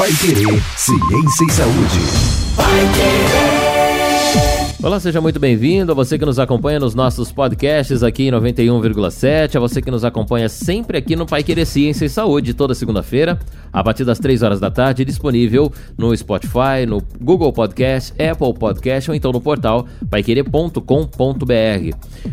Pai Querer, Ciência e Saúde. Pai Querer. Olá, seja muito bem-vindo a você que nos acompanha nos nossos podcasts aqui em 91,7, a você que nos acompanha sempre aqui no Pai Querer Ciência e Saúde, toda segunda-feira, a partir das 3 horas da tarde, disponível no Spotify, no Google Podcast, Apple Podcast ou então no portal paiquerer.com.br.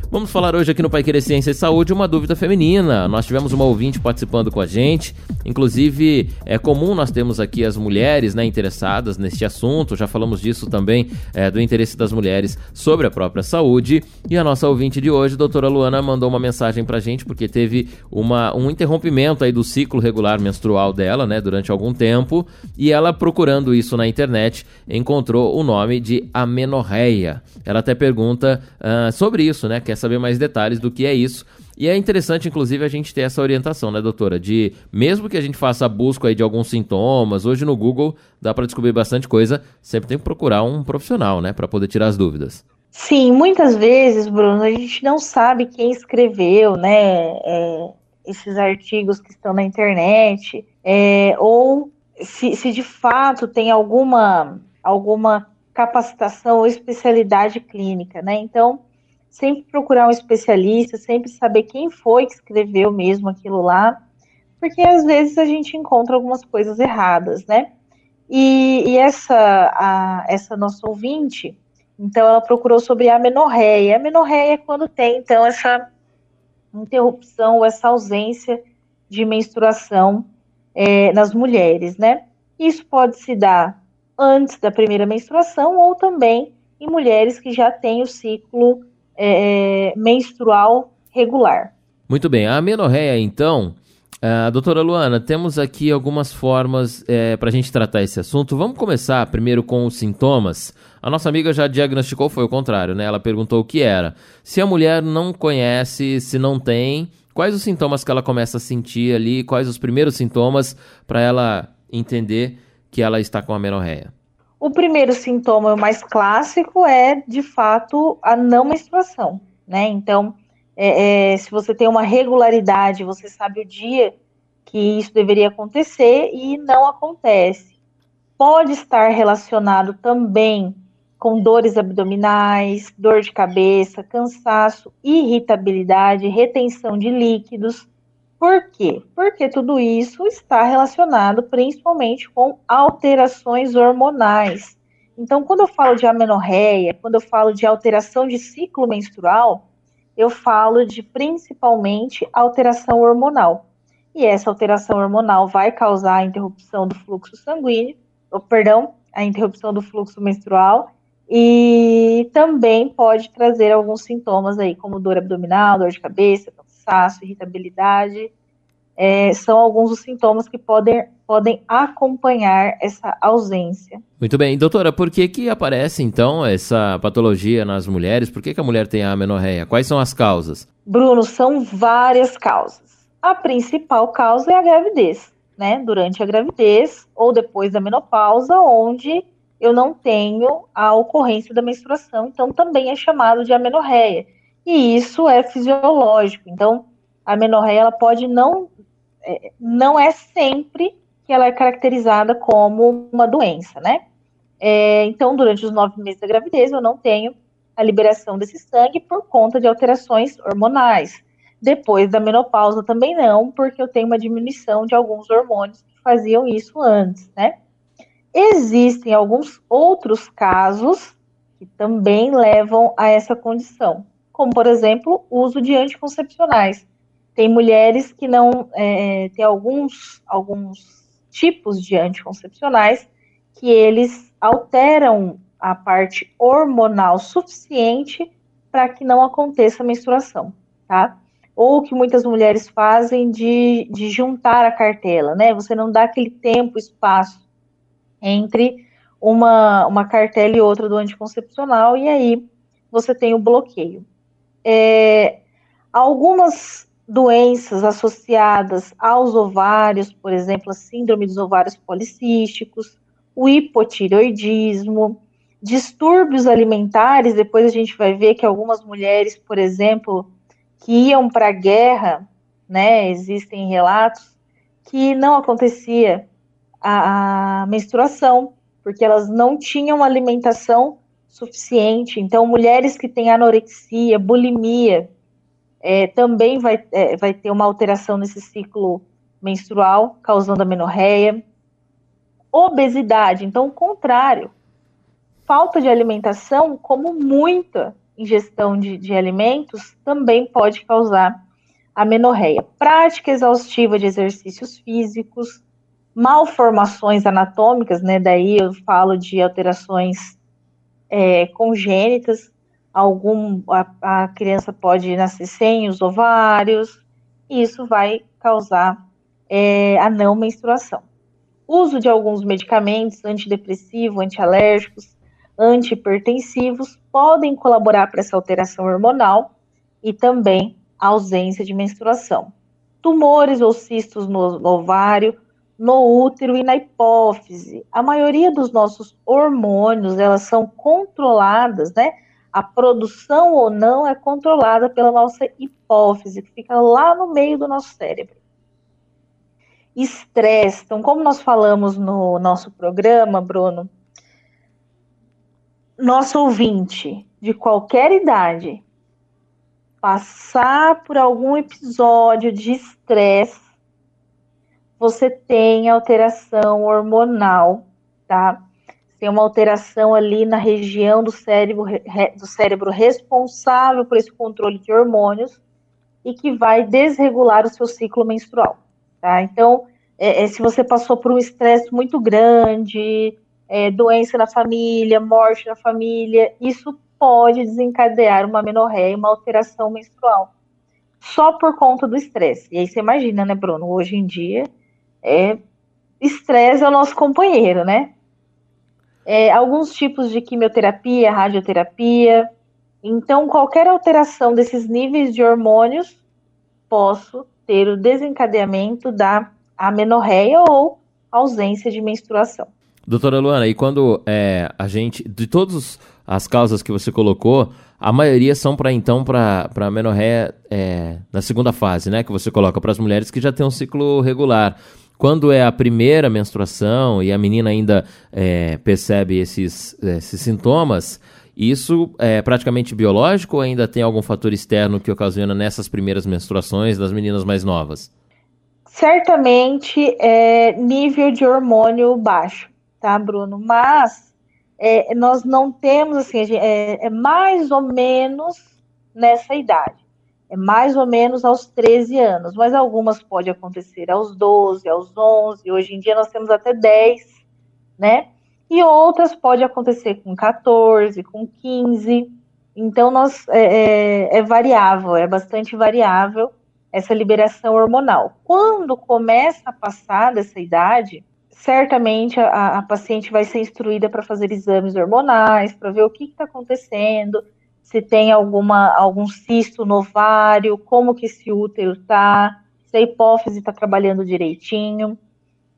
Vamos falar hoje aqui no Pai Querer Ciência e Saúde uma dúvida feminina. Nós tivemos uma ouvinte participando com a gente, inclusive é comum nós temos aqui as mulheres né, interessadas neste assunto, já falamos disso também, é, do interesse das mulheres mulheres sobre a própria saúde. E a nossa ouvinte de hoje, doutora Luana, mandou uma mensagem pra gente porque teve uma, um interrompimento aí do ciclo regular menstrual dela, né, durante algum tempo, e ela procurando isso na internet encontrou o nome de amenorreia. Ela até pergunta uh, sobre isso, né, quer saber mais detalhes do que é isso. E é interessante, inclusive, a gente ter essa orientação, né, doutora? De mesmo que a gente faça a busca aí de alguns sintomas, hoje no Google dá para descobrir bastante coisa, sempre tem que procurar um profissional, né, para poder tirar as dúvidas. Sim, muitas vezes, Bruno, a gente não sabe quem escreveu, né, é, esses artigos que estão na internet, é, ou se, se de fato tem alguma, alguma capacitação ou especialidade clínica, né? Então, sempre procurar um especialista, sempre saber quem foi que escreveu mesmo aquilo lá, porque às vezes a gente encontra algumas coisas erradas, né? E, e essa, a, essa nossa ouvinte, então ela procurou sobre a amenorreia. A amenorreia é quando tem, então, essa interrupção ou essa ausência de menstruação é, nas mulheres, né? Isso pode se dar antes da primeira menstruação ou também em mulheres que já têm o ciclo é, é, menstrual regular. Muito bem, a amenorreia, então, uh, doutora Luana, temos aqui algumas formas é, para a gente tratar esse assunto. Vamos começar primeiro com os sintomas. A nossa amiga já diagnosticou, foi o contrário, né? Ela perguntou o que era. Se a mulher não conhece, se não tem, quais os sintomas que ela começa a sentir ali, quais os primeiros sintomas para ela entender que ela está com amenorreia? O primeiro sintoma, mais clássico, é de fato a não menstruação, né? Então, é, é, se você tem uma regularidade, você sabe o dia que isso deveria acontecer e não acontece. Pode estar relacionado também com dores abdominais, dor de cabeça, cansaço, irritabilidade, retenção de líquidos, por quê? Porque tudo isso está relacionado principalmente com alterações hormonais. Então, quando eu falo de amenorreia, quando eu falo de alteração de ciclo menstrual, eu falo de principalmente alteração hormonal. E essa alteração hormonal vai causar a interrupção do fluxo sanguíneo, ou, perdão, a interrupção do fluxo menstrual, e também pode trazer alguns sintomas aí, como dor abdominal, dor de cabeça, cansaço, irritabilidade, é, são alguns dos sintomas que podem, podem acompanhar essa ausência. Muito bem. Doutora, por que que aparece, então, essa patologia nas mulheres? Por que, que a mulher tem a amenorreia? Quais são as causas? Bruno, são várias causas. A principal causa é a gravidez, né? Durante a gravidez ou depois da menopausa, onde eu não tenho a ocorrência da menstruação, então também é chamado de amenorreia e isso é fisiológico. Então, a menorreia ela pode não é, não é sempre que ela é caracterizada como uma doença, né? É, então, durante os nove meses da gravidez, eu não tenho a liberação desse sangue por conta de alterações hormonais. Depois da menopausa também não, porque eu tenho uma diminuição de alguns hormônios que faziam isso antes, né? Existem alguns outros casos que também levam a essa condição como, por exemplo, o uso de anticoncepcionais. Tem mulheres que não é, tem alguns, alguns tipos de anticoncepcionais que eles alteram a parte hormonal suficiente para que não aconteça a menstruação, tá? Ou que muitas mulheres fazem de, de juntar a cartela, né? Você não dá aquele tempo, espaço entre uma, uma cartela e outra do anticoncepcional, e aí você tem o bloqueio é, algumas doenças associadas aos ovários, por exemplo, a síndrome dos ovários policísticos, o hipotireoidismo, distúrbios alimentares, depois a gente vai ver que algumas mulheres, por exemplo, que iam para a guerra, né, existem relatos que não acontecia a, a menstruação, porque elas não tinham alimentação suficiente. Então, mulheres que têm anorexia, bulimia, é, também vai, é, vai ter uma alteração nesse ciclo menstrual, causando amenorreia. Obesidade, então, o contrário. Falta de alimentação, como muita ingestão de, de alimentos, também pode causar amenorreia. Prática exaustiva de exercícios físicos, malformações anatômicas, né? Daí eu falo de alterações é, congênitas, algum a, a, criança pode nascer sem os ovários, e isso vai causar é, a não menstruação. Uso de alguns medicamentos antidepressivos, antialérgicos, antihipertensivos podem colaborar para essa alteração hormonal e também ausência de menstruação. Tumores ou cistos no, no ovário no útero e na hipófise. A maioria dos nossos hormônios, elas são controladas, né? A produção ou não é controlada pela nossa hipófise, que fica lá no meio do nosso cérebro. Estresse. Então, como nós falamos no nosso programa, Bruno, nosso ouvinte de qualquer idade passar por algum episódio de estresse você tem alteração hormonal, tá? Tem uma alteração ali na região do cérebro, do cérebro responsável por esse controle de hormônios e que vai desregular o seu ciclo menstrual, tá? Então, é, é, se você passou por um estresse muito grande, é, doença na família, morte na família, isso pode desencadear uma menorreia, uma alteração menstrual, só por conta do estresse. E aí você imagina, né, Bruno? Hoje em dia, é, estresse é o nosso companheiro, né? É, alguns tipos de quimioterapia, radioterapia. Então, qualquer alteração desses níveis de hormônios, posso ter o desencadeamento da amenorreia ou ausência de menstruação. Doutora Luana, e quando é, a gente, de todas as causas que você colocou, a maioria são para então para a menorreia é, na segunda fase, né? Que você coloca para as mulheres que já têm um ciclo regular. Quando é a primeira menstruação e a menina ainda é, percebe esses, esses sintomas, isso é praticamente biológico ou ainda tem algum fator externo que ocasiona nessas primeiras menstruações das meninas mais novas? Certamente é nível de hormônio baixo, tá, Bruno? Mas é, nós não temos, assim, é, é mais ou menos nessa idade é mais ou menos aos 13 anos, mas algumas pode acontecer aos 12, aos 11, hoje em dia nós temos até 10, né? E outras pode acontecer com 14, com 15. Então, nós, é, é, é variável, é bastante variável essa liberação hormonal. Quando começa a passar dessa idade, certamente a, a paciente vai ser instruída para fazer exames hormonais, para ver o que está acontecendo, se tem alguma, algum cisto no ovário, como que esse útero está, se a hipófise está trabalhando direitinho.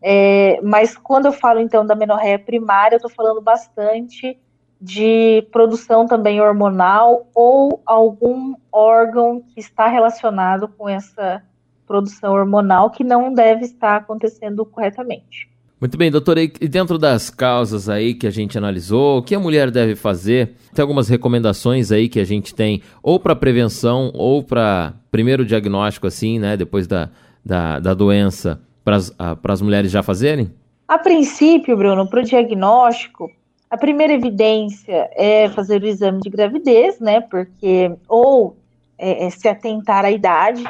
É, mas quando eu falo então da menorreia primária, eu estou falando bastante de produção também hormonal ou algum órgão que está relacionado com essa produção hormonal que não deve estar acontecendo corretamente. Muito bem, doutora, e dentro das causas aí que a gente analisou, o que a mulher deve fazer? Tem algumas recomendações aí que a gente tem, ou para prevenção, ou para primeiro diagnóstico, assim, né, depois da, da, da doença, para as mulheres já fazerem? A princípio, Bruno, para o diagnóstico, a primeira evidência é fazer o exame de gravidez, né, porque, ou é, é se atentar à idade,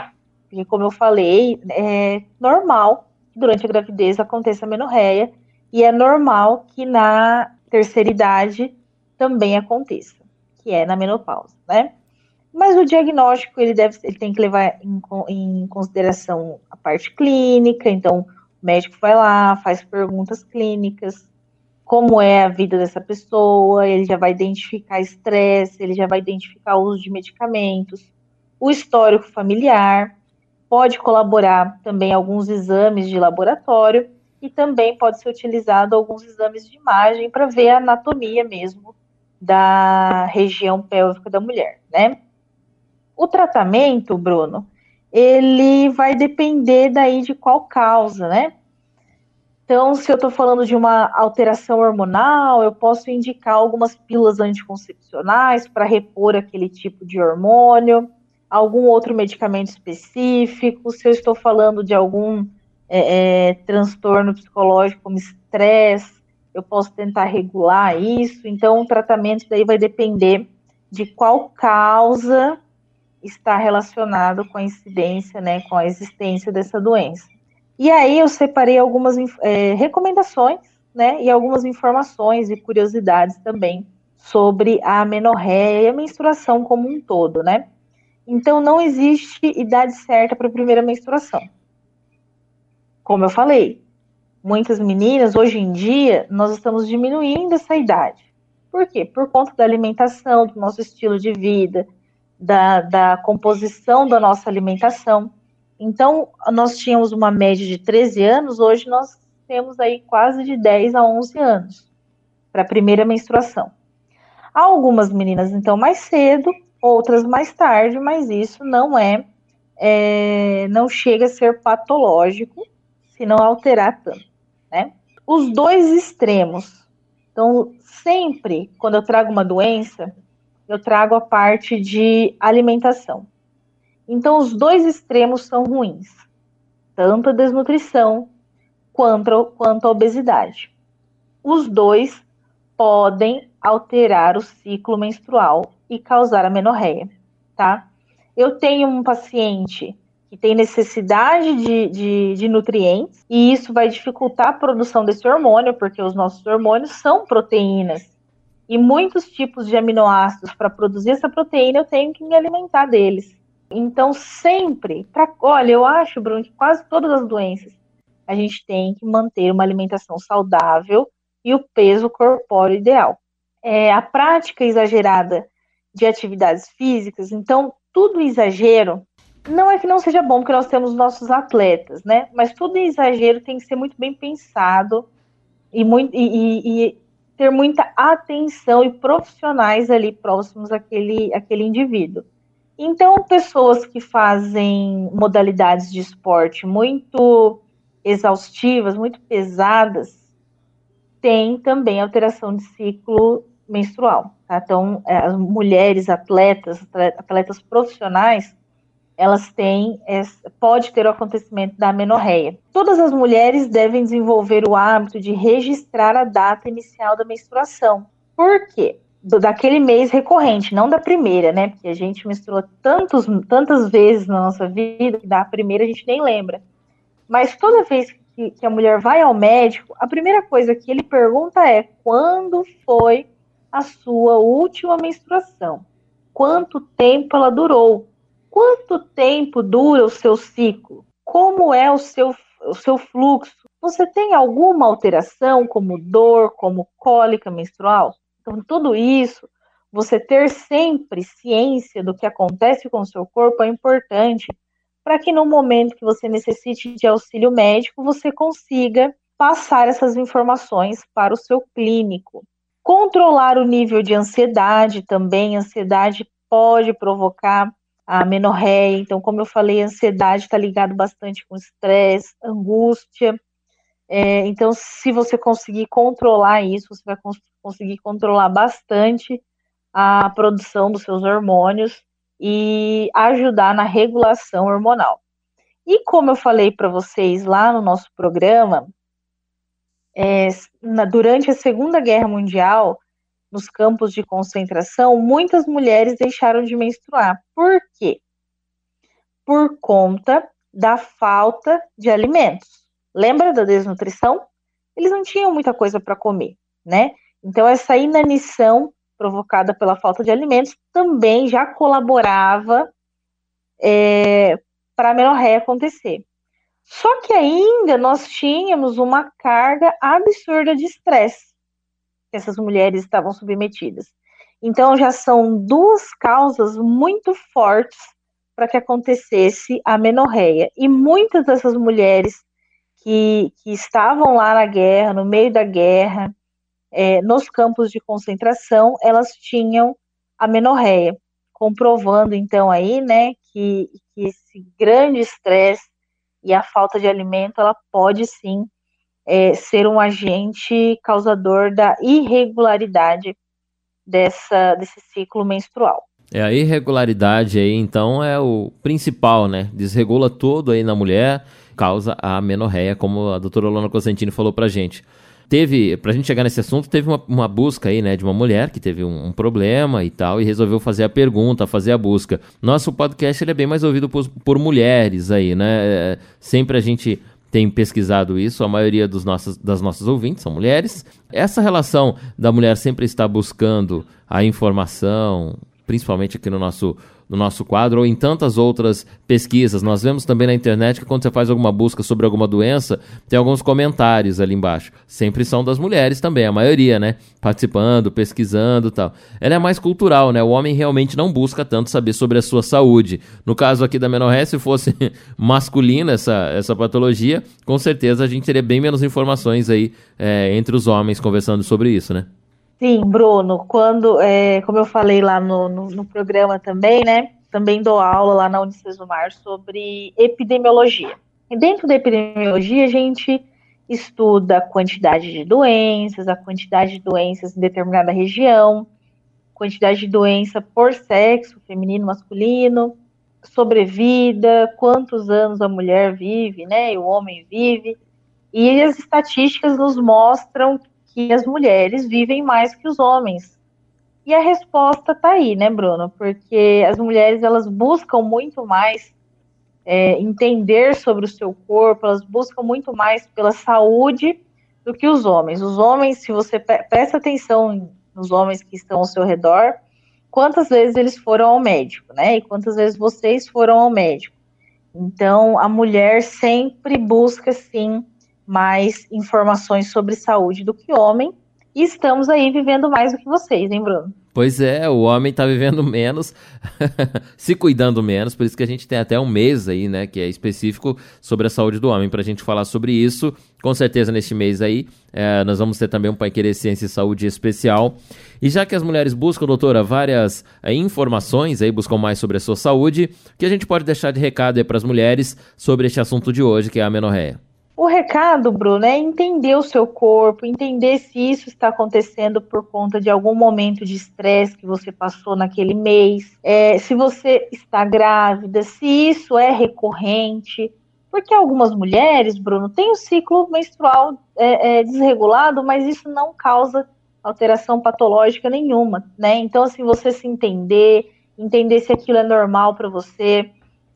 porque, como eu falei, é normal durante a gravidez aconteça menorreia e é normal que na terceira idade também aconteça, que é na menopausa, né? Mas o diagnóstico ele deve, ele tem que levar em, em consideração a parte clínica, então o médico vai lá, faz perguntas clínicas, como é a vida dessa pessoa, ele já vai identificar estresse, ele já vai identificar o uso de medicamentos, o histórico familiar, Pode colaborar também alguns exames de laboratório e também pode ser utilizado alguns exames de imagem para ver a anatomia mesmo da região pélvica da mulher, né? O tratamento, Bruno, ele vai depender daí de qual causa, né? Então, se eu estou falando de uma alteração hormonal, eu posso indicar algumas pílulas anticoncepcionais para repor aquele tipo de hormônio, algum outro medicamento específico. Se eu estou falando de algum é, é, transtorno psicológico como estresse, eu posso tentar regular isso. Então, o tratamento daí vai depender de qual causa está relacionado com a incidência, né, com a existência dessa doença. E aí eu separei algumas é, recomendações, né, e algumas informações e curiosidades também sobre a amenorreia e a menstruação como um todo, né? Então não existe idade certa para a primeira menstruação. Como eu falei, muitas meninas hoje em dia nós estamos diminuindo essa idade. Por quê? Por conta da alimentação, do nosso estilo de vida, da, da composição da nossa alimentação. Então, nós tínhamos uma média de 13 anos, hoje nós temos aí quase de 10 a 11 anos para a primeira menstruação. Há algumas meninas, então, mais cedo, outras mais tarde, mas isso não é, é não chega a ser patológico se não alterar tanto, né? Os dois extremos. Então, sempre quando eu trago uma doença, eu trago a parte de alimentação. Então, os dois extremos são ruins, tanto a desnutrição quanto, quanto a obesidade. Os dois podem alterar o ciclo menstrual e causar a menorreia, tá? Eu tenho um paciente que tem necessidade de, de, de, nutrientes, e isso vai dificultar a produção desse hormônio, porque os nossos hormônios são proteínas e muitos tipos de aminoácidos para produzir essa proteína, eu tenho que me alimentar deles. Então, sempre, pra, olha, eu acho, Bruno, que quase todas as doenças a gente tem que manter uma alimentação saudável e o peso corpóreo ideal. É, a prática exagerada de atividades físicas, então, tudo exagero, não é que não seja bom, porque nós temos nossos atletas, né? Mas tudo exagero tem que ser muito bem pensado e, muito, e, e, ter muita atenção e profissionais ali próximos àquele, àquele indivíduo. Então, pessoas que fazem modalidades de esporte muito exaustivas, muito pesadas, têm também alteração de ciclo menstrual. Tá? Então, é, as mulheres atletas, atletas profissionais, elas têm, pode ter o acontecimento da menorreia. Todas as mulheres devem desenvolver o hábito de registrar a data inicial da menstruação. Por quê? Do, daquele mês recorrente, não da primeira, né? Porque a gente menstrua tantos, tantas vezes na nossa vida que da primeira a gente nem lembra. Mas toda vez que, que a mulher vai ao médico, a primeira coisa que ele pergunta é quando foi a sua última menstruação? Quanto tempo ela durou? Quanto tempo dura o seu ciclo? Como é o seu, o seu fluxo? Você tem alguma alteração, como dor, como cólica menstrual? Então, tudo isso, você ter sempre ciência do que acontece com o seu corpo é importante para que no momento que você necessite de auxílio médico, você consiga passar essas informações para o seu clínico. Controlar o nível de ansiedade também, ansiedade pode provocar a menorreia. Então, como eu falei, a ansiedade está ligado bastante com estresse, angústia. É, então, se você conseguir controlar isso, você vai cons conseguir controlar bastante a produção dos seus hormônios e ajudar na regulação hormonal. E como eu falei para vocês lá no nosso programa, é, na, durante a Segunda Guerra Mundial, nos campos de concentração, muitas mulheres deixaram de menstruar. Por quê? Por conta da falta de alimentos. Lembra da desnutrição? Eles não tinham muita coisa para comer, né? Então, essa inanição provocada pela falta de alimentos também já colaborava é, para a menorreia acontecer. Só que ainda nós tínhamos uma carga absurda de estresse que essas mulheres estavam submetidas. Então, já são duas causas muito fortes para que acontecesse a menorreia. E muitas dessas mulheres que, que estavam lá na guerra, no meio da guerra, é, nos campos de concentração, elas tinham a menorreia, comprovando então aí, né, que, que esse grande estresse e a falta de alimento, ela pode sim é, ser um agente causador da irregularidade dessa, desse ciclo menstrual. É, a irregularidade aí, então, é o principal, né? Desregula todo aí na mulher, causa a menorreia, como a doutora Lona Cosentini falou pra gente. Teve, pra gente chegar nesse assunto, teve uma, uma busca aí, né, de uma mulher que teve um, um, problema e tal, e resolveu fazer a pergunta, fazer a busca. Nosso podcast, ele é bem mais ouvido por, por mulheres aí, né? É, sempre a gente tem pesquisado isso, a maioria dos nossos, das nossas ouvintes são mulheres. Essa relação da mulher sempre estar buscando a informação, principalmente aqui no nosso, no nosso quadro, ou em tantas outras pesquisas. Nós vemos também na internet que quando você faz alguma busca sobre alguma doença, tem alguns comentários ali embaixo. Sempre são das mulheres também, a maioria, né? Participando, pesquisando tal. Ela é mais cultural, né? O homem realmente não busca tanto saber sobre a sua saúde. No caso aqui da menorré, se fosse masculina essa, essa patologia, com certeza a gente teria bem menos informações aí é, entre os homens conversando sobre isso, né? Sim, Bruno, quando, é, como eu falei lá no, no, no, programa também, né? Também dou aula lá na Unicesumar sobre epidemiologia. E dentro da epidemiologia, a gente estuda a quantidade de doenças, a quantidade de doenças em determinada região, quantidade de doença por sexo, feminino, masculino, sobrevida, quantos anos a mulher vive, né? E o homem vive. E as estatísticas nos mostram que as mulheres vivem mais que os homens. E a resposta está aí, né, Bruno? Porque as mulheres elas buscam muito mais é, entender sobre o seu corpo, elas buscam muito mais pela saúde do que os homens. Os homens, se você presta atenção nos homens que estão ao seu redor, quantas vezes eles foram ao médico, né? E quantas vezes vocês foram ao médico. Então, a mulher sempre busca, sim, mais informações sobre saúde do que homem. E estamos aí vivendo mais do que vocês, hein, Bruno? Pois é, o homem está vivendo menos, se cuidando menos, por isso que a gente tem até um mês aí, né, que é específico sobre a saúde do homem, para a gente falar sobre isso. Com certeza, neste mês aí, é, nós vamos ter também um Pai Querer Ciência e Saúde especial. E já que as mulheres buscam, doutora, várias é, informações aí, buscam mais sobre a sua saúde, o que a gente pode deixar de recado aí para as mulheres sobre este assunto de hoje, que é a menorreia? O recado, Bruno, é entender o seu corpo, entender se isso está acontecendo por conta de algum momento de estresse que você passou naquele mês, é, se você está grávida, se isso é recorrente. Porque algumas mulheres, Bruno, têm o ciclo menstrual é, é, desregulado, mas isso não causa alteração patológica nenhuma, né? Então, assim, você se entender, entender se aquilo é normal para você,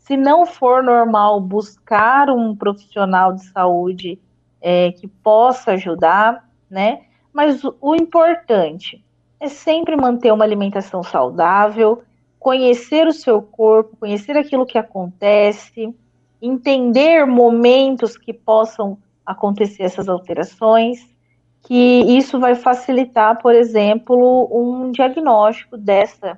se não for normal, buscar um profissional de saúde é, que possa ajudar, né? Mas o, importante é sempre manter uma alimentação saudável, conhecer o seu corpo, conhecer aquilo que acontece, entender momentos que possam acontecer essas alterações, que isso vai facilitar, por exemplo, um diagnóstico dessa,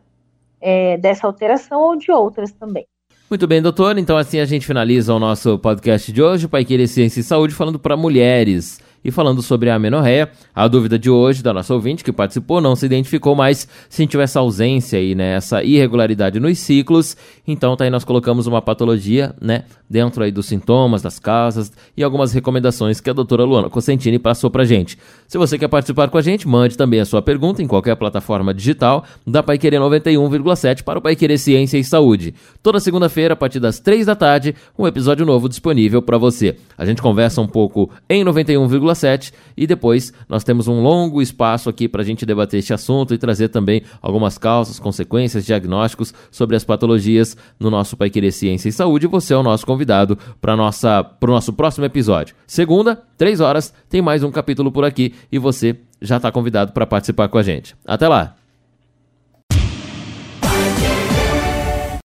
é, dessa alteração ou de outras também. Muito bem, doutor. Então assim a gente finaliza o nosso podcast de hoje, Pai Querer Ciência e Saúde, falando para mulheres. E falando sobre a amenorreia, a dúvida de hoje da nossa ouvinte que participou não se identificou, mas sentiu essa ausência aí, né, essa irregularidade nos ciclos. Então, tá aí nós colocamos uma patologia, né, dentro aí dos sintomas, das causas e algumas recomendações que a doutora Luana Cosentini passou pra gente. Se você quer participar com a gente, mande também a sua pergunta em qualquer plataforma digital da Pai Querer 91,7 para o Pai Querer Ciência e Saúde. Toda segunda-feira, a partir das 3 da tarde, um episódio novo disponível para você. A gente conversa um pouco em 91,7 e depois nós temos um longo espaço aqui para a gente debater este assunto e trazer também algumas causas, consequências, diagnósticos sobre as patologias no nosso Pai Querer Ciência e Saúde. Você é o nosso convidado para o nosso próximo episódio. Segunda, três horas, tem mais um capítulo por aqui e você já está convidado para participar com a gente. Até lá!